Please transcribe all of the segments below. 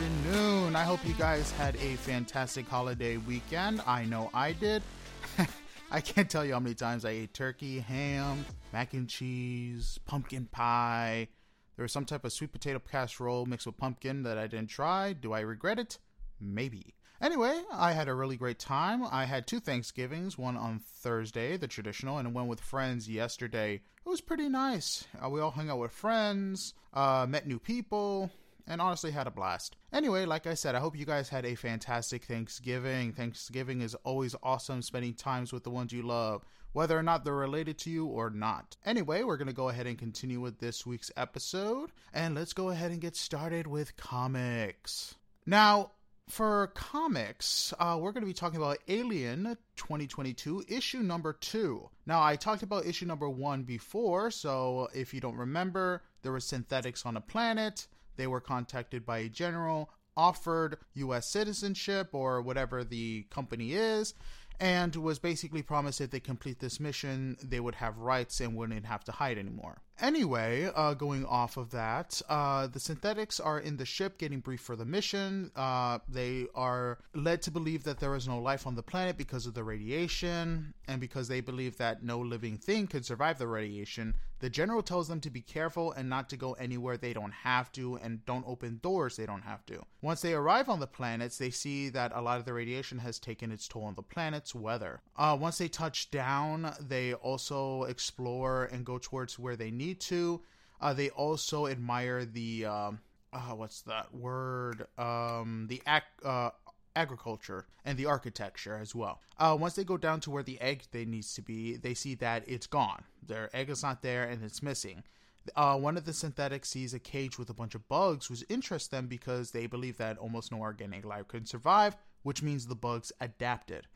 afternoon. I hope you guys had a fantastic holiday weekend. I know I did. I can't tell you how many times I ate turkey, ham, mac and cheese, pumpkin pie. There was some type of sweet potato casserole mixed with pumpkin that I didn't try. Do I regret it? Maybe. Anyway, I had a really great time. I had two Thanksgivings, one on Thursday, the traditional, and one with friends yesterday. It was pretty nice. Uh, we all hung out with friends, uh, met new people, and honestly had a blast. Anyway, like I said, I hope you guys had a fantastic Thanksgiving. Thanksgiving is always awesome spending times with the ones you love, whether or not they're related to you or not. Anyway, we're going to go ahead and continue with this week's episode, and let's go ahead and get started with comics. Now, for comics, uh, we're going to be talking about Alien 2022, issue number two. Now, I talked about issue number one before, so if you don't remember, there were synthetics on a planet. They were contacted by a general, offered U.S. citizenship or whatever the company is, and was basically promised if they complete this mission, they would have rights and wouldn't have to hide anymore. Anyway, uh, going off of that, uh, the synthetics are in the ship getting briefed for the mission. Uh, they are led to believe that there is no life on the planet because of the radiation, and because they believe that no living thing could survive the radiation. The general tells them to be careful and not to go anywhere they don't have to, and don't open doors they don't have to. Once they arrive on the planets, they see that a lot of the radiation has taken its toll on the planet's weather. Uh, once they touch down, they also explore and go towards where they need to. Uh, they also admire the uh, uh, what's that word? Um, the ac- uh, agriculture and the architecture as well. Uh, once they go down to where the egg they needs to be, they see that it's gone. Their egg is not there and it's missing. Uh, one of the synthetics sees a cage with a bunch of bugs, which interests them because they believe that almost no organic life can survive, which means the bugs adapted.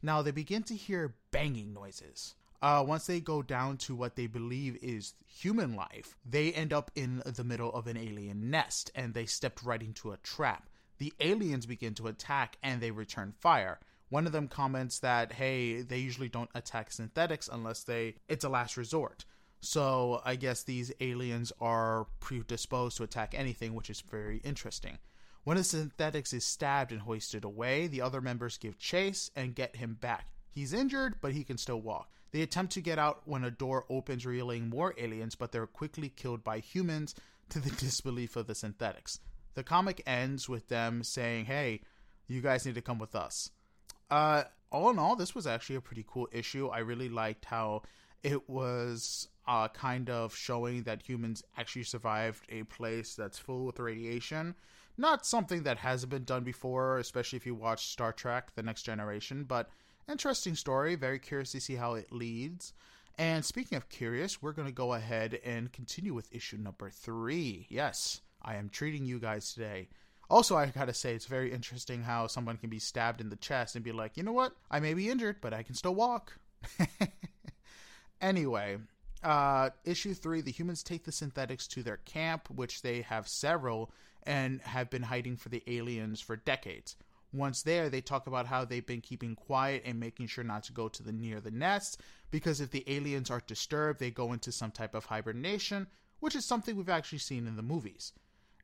Now they begin to hear banging noises. Uh, once they go down to what they believe is human life, they end up in the middle of an alien nest and they stepped right into a trap. The aliens begin to attack and they return fire. One of them comments that, hey, they usually don't attack synthetics unless they it's a last resort. So I guess these aliens are predisposed to attack anything, which is very interesting. When the synthetics is stabbed and hoisted away, the other members give chase and get him back. He's injured, but he can still walk. They attempt to get out when a door opens, revealing more aliens, but they're quickly killed by humans to the disbelief of the synthetics. The comic ends with them saying, Hey, you guys need to come with us. Uh, all in all, this was actually a pretty cool issue. I really liked how it was uh, kind of showing that humans actually survived a place that's full with radiation. Not something that hasn't been done before, especially if you watch Star Trek The Next Generation, but interesting story. Very curious to see how it leads. And speaking of curious, we're going to go ahead and continue with issue number three. Yes, I am treating you guys today. Also, I gotta say, it's very interesting how someone can be stabbed in the chest and be like, you know what? I may be injured, but I can still walk. anyway, uh, issue three the humans take the synthetics to their camp, which they have several and have been hiding for the aliens for decades. Once there, they talk about how they've been keeping quiet and making sure not to go to the near the nest because if the aliens are disturbed, they go into some type of hibernation, which is something we've actually seen in the movies.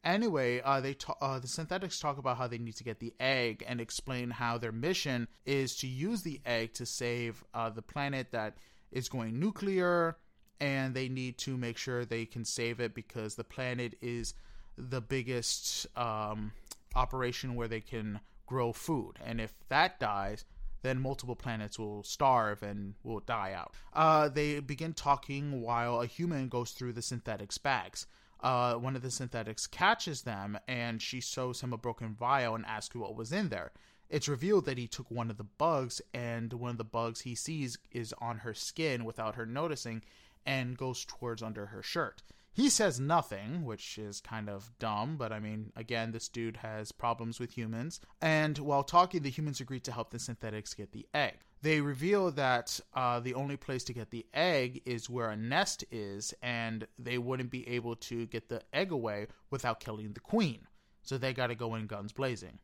Anyway, uh, they ta- uh, the synthetics talk about how they need to get the egg and explain how their mission is to use the egg to save uh, the planet that is going nuclear, and they need to make sure they can save it because the planet is the biggest um, operation where they can grow food, and if that dies, then multiple planets will starve and will die out. Uh, they begin talking while a human goes through the synthetics bags. Uh, one of the synthetics catches them and she shows him a broken vial and asks what was in there. It's revealed that he took one of the bugs, and one of the bugs he sees is on her skin without her noticing and goes towards under her shirt. He says nothing, which is kind of dumb, but I mean, again, this dude has problems with humans. And while talking, the humans agree to help the synthetics get the egg. They reveal that uh, the only place to get the egg is where a nest is, and they wouldn't be able to get the egg away without killing the queen. So they got to go in guns blazing.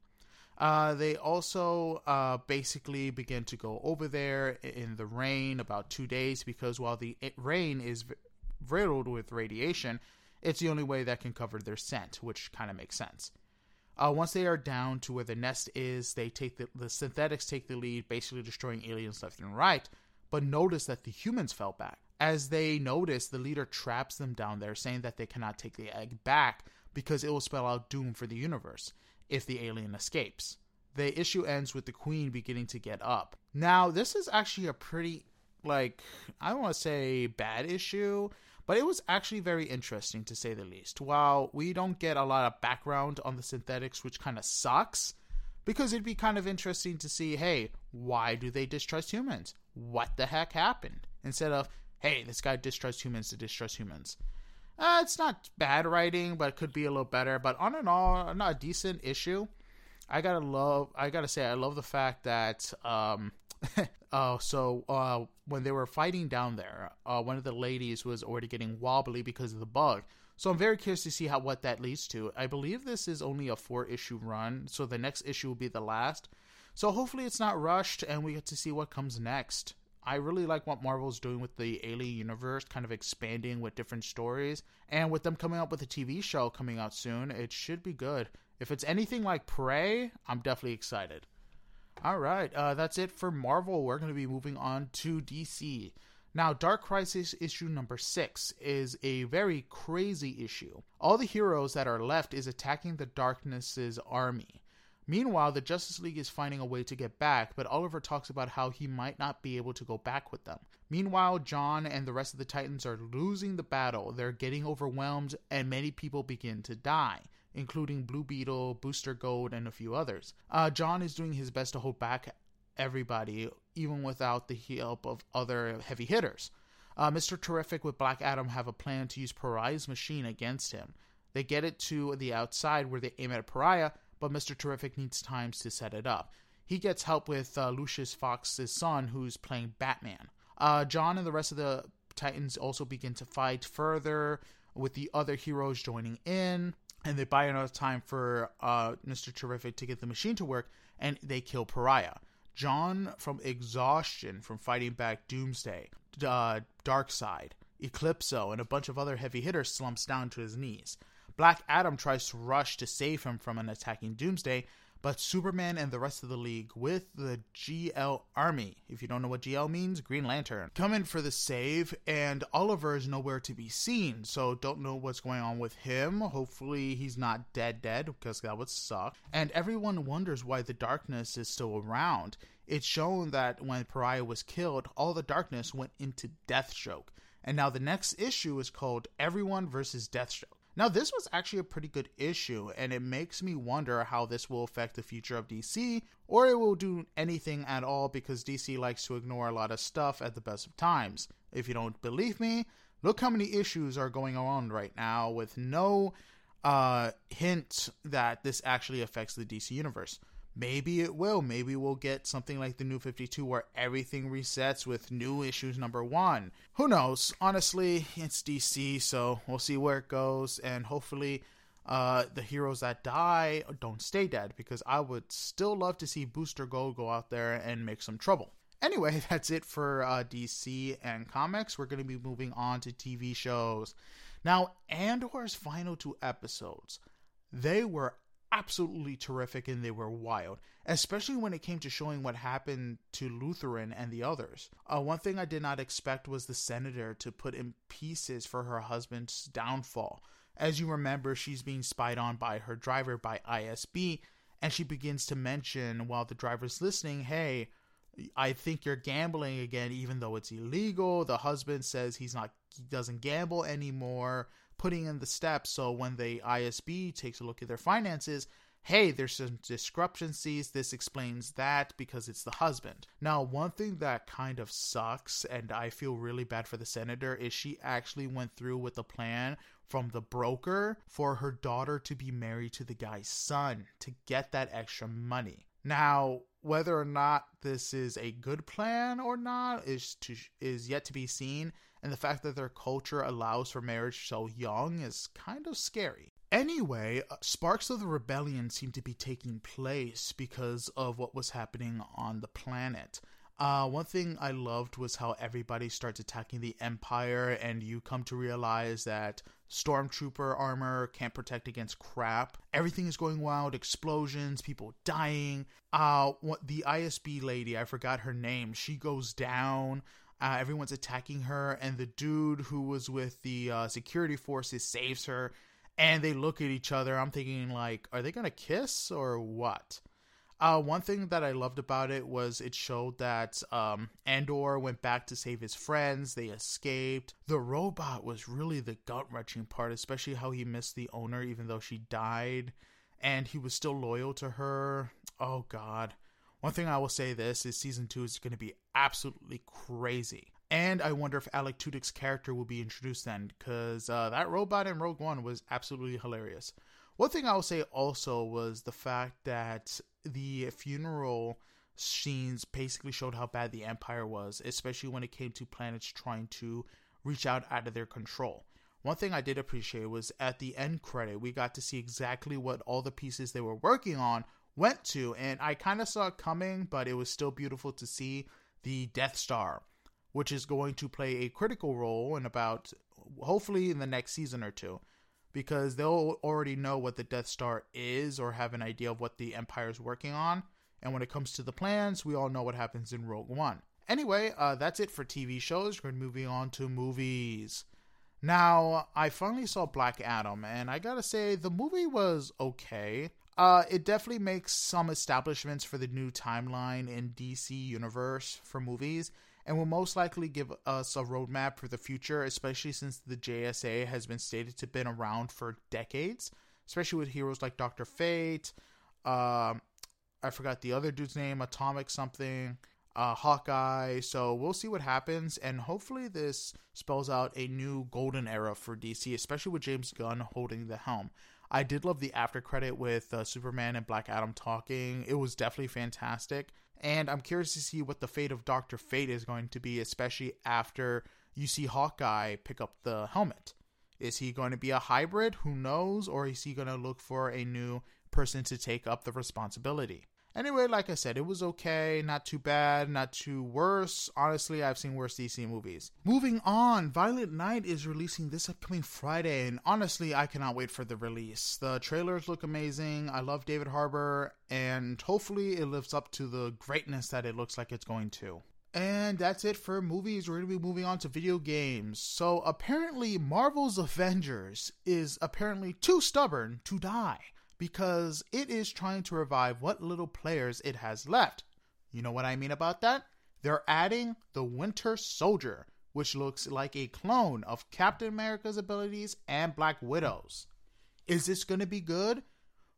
Uh, they also uh, basically begin to go over there in the rain about two days because while the rain is riddled with radiation, It's the only way that can cover their scent, which kind of makes sense. Uh, once they are down to where the nest is, they take the, the synthetics take the lead, basically destroying aliens left and right. But notice that the humans fell back. As they notice, the leader traps them down there, saying that they cannot take the egg back because it will spell out doom for the universe if the alien escapes. The issue ends with the queen beginning to get up. Now, this is actually a pretty, like, I don't want to say bad issue, but it was actually very interesting to say the least. While we don't get a lot of background on the synthetics, which kind of sucks, because it'd be kind of interesting to see hey, why do they distrust humans? What the heck happened? Instead of, hey, this guy distrusts humans to distrust humans. Uh, it's not bad writing, but it could be a little better. But on and all, not a decent issue. I gotta love. I gotta say, I love the fact that. Um, uh, so uh, when they were fighting down there, uh, one of the ladies was already getting wobbly because of the bug. So I'm very curious to see how what that leads to. I believe this is only a four issue run, so the next issue will be the last. So hopefully it's not rushed, and we get to see what comes next. I really like what Marvel's doing with the Alien universe, kind of expanding with different stories. And with them coming up with a TV show coming out soon, it should be good. If it's anything like Prey, I'm definitely excited. All right, uh, that's it for Marvel. We're going to be moving on to DC. Now, Dark Crisis issue number 6 is a very crazy issue. All the heroes that are left is attacking the Darkness's army. Meanwhile, the Justice League is finding a way to get back, but Oliver talks about how he might not be able to go back with them. Meanwhile, Jon and the rest of the Titans are losing the battle, they're getting overwhelmed, and many people begin to die, including Blue Beetle, Booster Gold, and a few others. Uh, Jon is doing his best to hold back everybody, even without the help of other heavy hitters. Uh, Mr. Terrific with Black Adam have a plan to use Pariah's machine against him. They get it to the outside where they aim at Pariah, but Mr. Terrific needs time to set it up. He gets help with uh, Lucius Fox's son, who's playing Batman. Uh, Jon and the rest of the Titans also begin to fight further, with the other heroes joining in, and they buy enough time for uh, Mr. Terrific to get the machine to work, and they kill Pariah. Jon from exhaustion from fighting back Doomsday, uh, Darkseid, Eclipso, and a bunch of other heavy hitters, slumps down to his knees. Black Adam tries to rush to save him from an attacking Doomsday, but Superman and the rest of the League, with the GL Army, if you don't know what GL means, Green Lantern, come in for the save, and Oliver is nowhere to be seen, so don't know what's going on with him. Hopefully, he's not dead, dead, because that would suck. And everyone wonders why the darkness is still around. It's shown that when Pariah was killed, all the darkness went into Deathstroke. And now the next issue is called Everyone versus Deathstroke. Now, this was actually a pretty good issue, and it makes me wonder how this will affect the future of DC, or it will do anything at all because DC likes to ignore a lot of stuff at the best of times. If you don't believe me, look how many issues are going on right now with no uh, hint that this actually affects the DC universe. Maybe it will. Maybe we'll get something like the New 52 where everything resets with new issues number one. Who knows? Honestly, it's DC, so we'll see where it goes, and hopefully, uh, the heroes that die don't stay dead because I would still love to see Booster Gold go out there and make some trouble. Anyway, that's it for uh, DC and comics. We're going to be moving on to TV shows. Now, Andor's final two episodes, they were absolutely terrific and they were wild, especially when it came to showing what happened to Luthen and the others. Uh, one thing I did not expect was the senator to put in pieces for her husband's downfall. As you remember, she's being spied on by her driver by ISB, and she begins to mention while the driver's listening, hey, I think you're gambling again, even though it's illegal. The husband says he's not, he doesn't gamble anymore putting in the steps so when the ISB takes a look at their finances, hey, there's some discrepancies. This explains that because it's the husband. Now, one thing that kind of sucks, and I feel really bad for the senator, is she actually went through with the plan from the broker for her daughter to be married to the guy's son to get that extra money. Now, whether or not this is a good plan or not is to is yet to be seen and the fact that their culture allows for marriage so young is kind of scary. Anyway, uh, sparks of the rebellion seem to be taking place because of what was happening on the planet. Uh, one thing I loved was how everybody starts attacking the Empire, and you come to realize that stormtrooper armor can't protect against crap. Everything is going wild, explosions, people dying. Uh, what the ISB lady, I forgot her name. She goes down. Uh, everyone's attacking her, and the dude who was with the uh, security forces saves her. And they look at each other. I'm thinking, like, are they gonna kiss or what? Uh, one thing that I loved about it was it showed that um, Andor went back to save his friends. They escaped. The robot was really the gut wrenching part, especially how he missed the owner even though she died, and he was still loyal to her. Oh God. One thing I will say this is season two is going to be absolutely crazy. And I wonder if Alec Tudyk's character will be introduced then, because uh, that robot in Rogue One was absolutely hilarious. One thing I will say also was the fact that the funeral scenes basically showed how bad the Empire was, especially when it came to planets trying to reach out out of their control. One thing I did appreciate was at the end credit, we got to see exactly what all the pieces they were working on went to, and I kind of saw it coming, but it was still beautiful to see the Death Star, which is going to play a critical role in about, hopefully, in the next season or two because they'll already know what the Death Star is or have an idea of what the Empire is working on. And when it comes to the plans, we all know what happens in Rogue One. Anyway, uh, that's it for TV shows. We're moving on to movies. Now, I finally saw Black Adam, and I gotta say, the movie was okay. Uh, it definitely makes some establishments for the new timeline in DC Universe for movies, and will most likely give us a roadmap for the future, especially since the JSA has been stated to have been around for decades, especially with heroes like Doctor Fate. Uh, I forgot the other dude's name, Atomic something, uh, Hawkeye. So we'll see what happens, and hopefully this spells out a new golden era for DC, especially with James Gunn holding the helm. I did love the after credit with uh, Superman and Black Adam talking. It was definitely fantastic. And I'm curious to see what the fate of Doctor Fate is going to be, especially after you see Hawkeye pick up the helmet. Is he going to be a hybrid? Who knows? Or is he going to look for a new person to take up the responsibility? Anyway, like I said, it was okay, not too bad, not too worse. Honestly, I've seen worse DC movies. Moving on, Violent Night is releasing this upcoming Friday, and honestly, I cannot wait for the release. The trailers look amazing. I love David Harbour, and hopefully, it lives up to the greatness that it looks like it's going to. And that's it for movies. We're going to be moving on to video games. So, apparently, Marvel's Avengers is apparently too stubborn to die because it is trying to revive what little players it has left. You know what I mean about that? They're adding the Winter Soldier, which looks like a clone of Captain America's abilities and Black Widow's. Is this going to be good?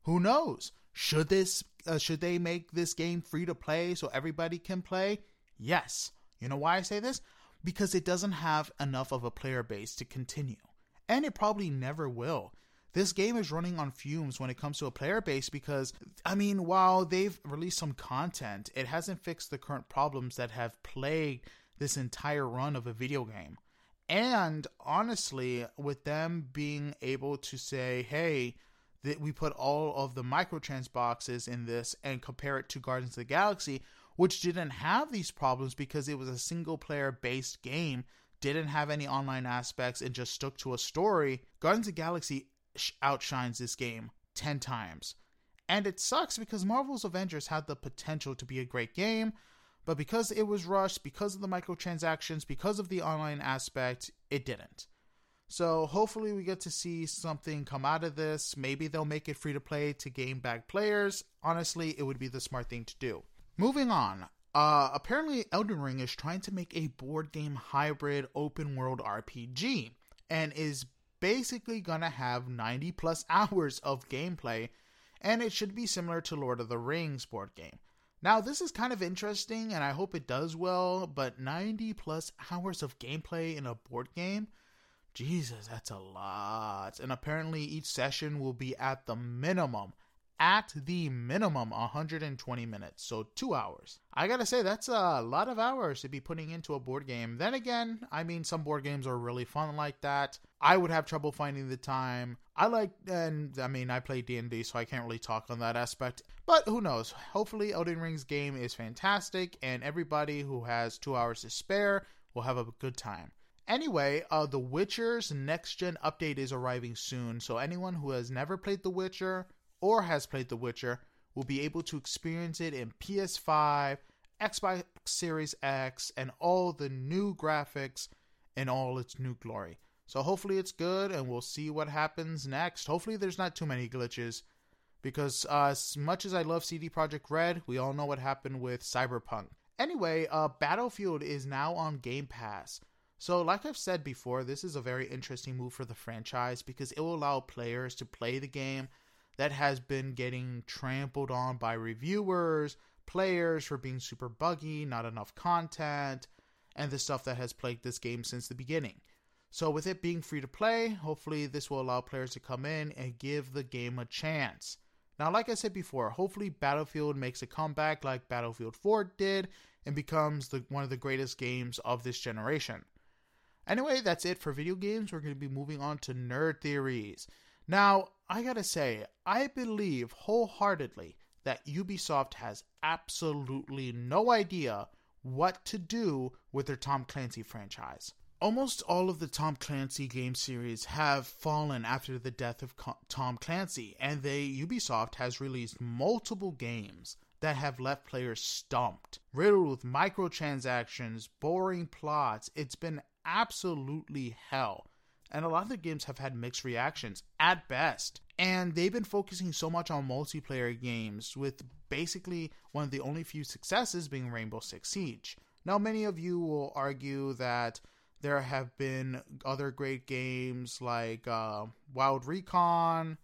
Who knows? Should this uh, should they make this game free to play so everybody can play? Yes. You know why I say this? Because it doesn't have enough of a player base to continue. And it probably never will this game is running on fumes when it comes to a player base because, I mean, while they've released some content, it hasn't fixed the current problems that have plagued this entire run of a video game. And honestly, with them being able to say, hey, that we put all of the microtrans boxes in this and compare it to Guardians of the Galaxy, which didn't have these problems because it was a single player based game, didn't have any online aspects, and just stuck to a story. Guardians of the Galaxy outshines this game 10 times. And it sucks because Marvel's Avengers had the potential to be a great game, but because it was rushed, because of the microtransactions, because of the online aspect, it didn't. So hopefully we get to see something come out of this. Maybe they'll make it free to play to game back players. Honestly, it would be the smart thing to do. Moving on. Uh, apparently, Elden Ring is trying to make a board game hybrid open world RPG and is basically gonna have 90 plus hours of gameplay, and it should be similar to Lord of the Rings board game. Now, this is kind of interesting, and I hope it does well, but 90 plus hours of gameplay in a board game? Jesus, that's a lot. And apparently, each session will be at the minimum at the minimum 120 minutes, so two hours. I gotta say, that's a lot of hours to be putting into a board game. Then again, I mean, some board games are really fun like that. I would have trouble finding the time. I like, and I mean, I play D&D, so I can't really talk on that aspect. But who knows? Hopefully, Elden Ring's game is fantastic, and everybody who has two hours to spare will have a good time. Anyway, uh, The Witcher's next gen update is arriving soon, so anyone who has never played The Witcher or has played The Witcher will be able to experience it in PS5, Xbox Series X, and all the new graphics in all its new glory. So hopefully it's good, and we'll see what happens next. Hopefully there's not too many glitches, because uh, as much as I love CD Projekt Red, we all know what happened with Cyberpunk. Anyway, uh, Battlefield is now on Game Pass. So, like I've said before, this is a very interesting move for the franchise because it will allow players to play the game that has been getting trampled on by reviewers, players for being super buggy, not enough content, and the stuff that has plagued this game since the beginning. So, with it being free to play, hopefully this will allow players to come in and give the game a chance. Now, like I said before, hopefully Battlefield makes a comeback like Battlefield 4 did and becomes the, one of the greatest games of this generation. Anyway, that's it for video games. We're going to be moving on to nerd theories. Now, I gotta say, I believe wholeheartedly that Ubisoft has absolutely no idea what to do with their Tom Clancy franchise. Almost all of the Tom Clancy game series have fallen after the death of Tom Clancy, and they Ubisoft has released multiple games that have left players stumped, riddled with microtransactions, boring plots. It's been absolutely hell and a lot of the games have had mixed reactions at best. And they've been focusing so much on multiplayer games, with basically one of the only few successes being Rainbow Six Siege. Now, many of you will argue that there have been other great games like uh, Wild Recon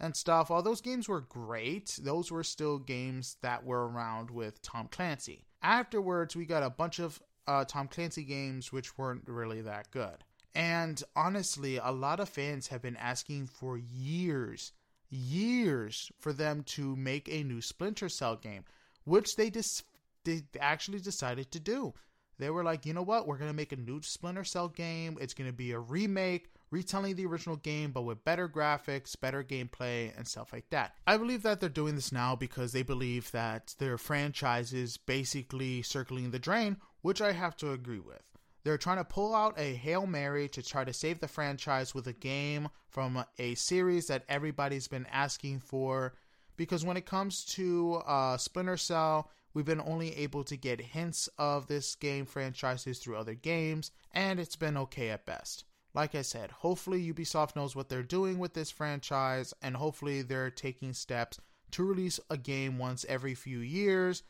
and stuff. All those games were great, those were still games that were around with Tom Clancy. Afterwards, we got a bunch of uh, Tom Clancy games which weren't really that good. And honestly, a lot of fans have been asking for years, years for them to make a new Splinter Cell game, which they dis- they actually decided to do. They were like, you know what? We're going to make a new Splinter Cell game. It's going to be a remake, retelling the original game, but with better graphics, better gameplay, and stuff like that. I believe that they're doing this now because they believe that their franchise is basically circling the drain, which I have to agree with. They're trying to pull out a Hail Mary to try to save the franchise with a game from a series that everybody's been asking for. Because when it comes to uh, Splinter Cell, we've been only able to get hints of this game franchises through other games, and it's been okay at best. Like I said, hopefully Ubisoft knows what they're doing with this franchise, and hopefully they're taking steps to release a game once every few years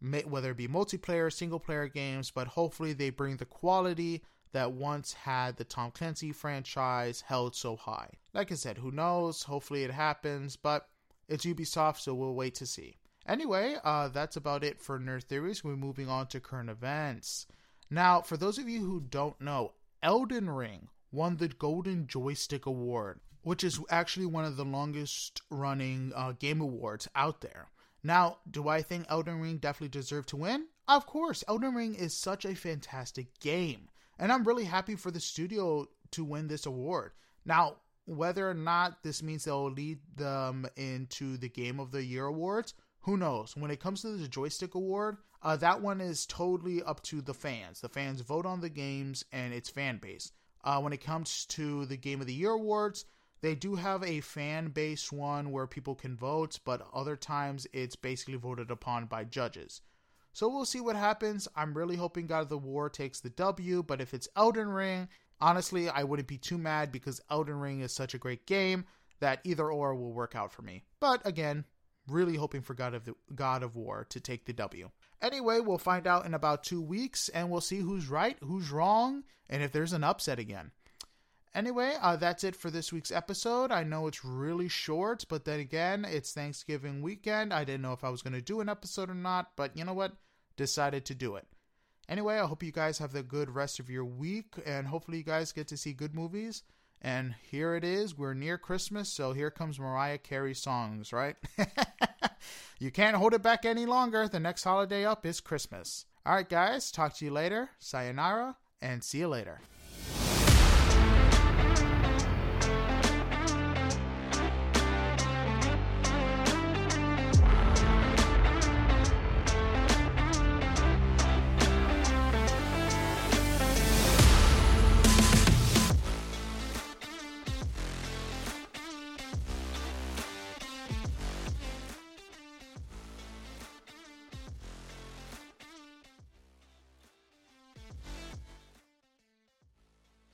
whether it be multiplayer, single player games, but hopefully they bring the quality that once had the Tom Clancy franchise held so high. Like I said, who knows? Hopefully it happens, but it's Ubisoft, so we'll wait to see. Anyway, uh, that's about it for Nerd Theories. We're moving on to current events. Now, for those of you who don't know, Elden Ring won the Golden Joystick Award, which is actually one of the longest running uh, game awards out there. Now, do I think Elden Ring definitely deserved to win? Of course, Elden Ring is such a fantastic game, and I'm really happy for the studio to win this award. Now, whether or not this means they'll lead them into the Game of the Year awards, who knows? When it comes to the Joystick Award, uh, that one is totally up to the fans. The fans vote on the games and its fan base. Uh, when it comes to the Game of the Year awards, they do have a fan base one where people can vote, but other times it's basically voted upon by judges. So we'll see what happens. I'm really hoping God of the War takes the W, but if it's Elden Ring, honestly, I wouldn't be too mad because Elden Ring is such a great game that either or will work out for me. But again, really hoping for God of the God of War to take the W. Anyway, we'll find out in about 2 weeks and we'll see who's right, who's wrong, and if there's an upset again. Anyway, uh, that's it for this week's episode. I know it's really short, but then again, it's Thanksgiving weekend. I didn't know if I was going to do an episode or not, but you know what? Decided to do it. Anyway, I hope you guys have the good rest of your week, and hopefully, you guys get to see good movies And here it is. We're near Christmas, so here comes Mariah Carey songs, right? you can't hold it back any longer. The next holiday up is Christmas. All right, guys, talk to you later. Sayonara, and see you later.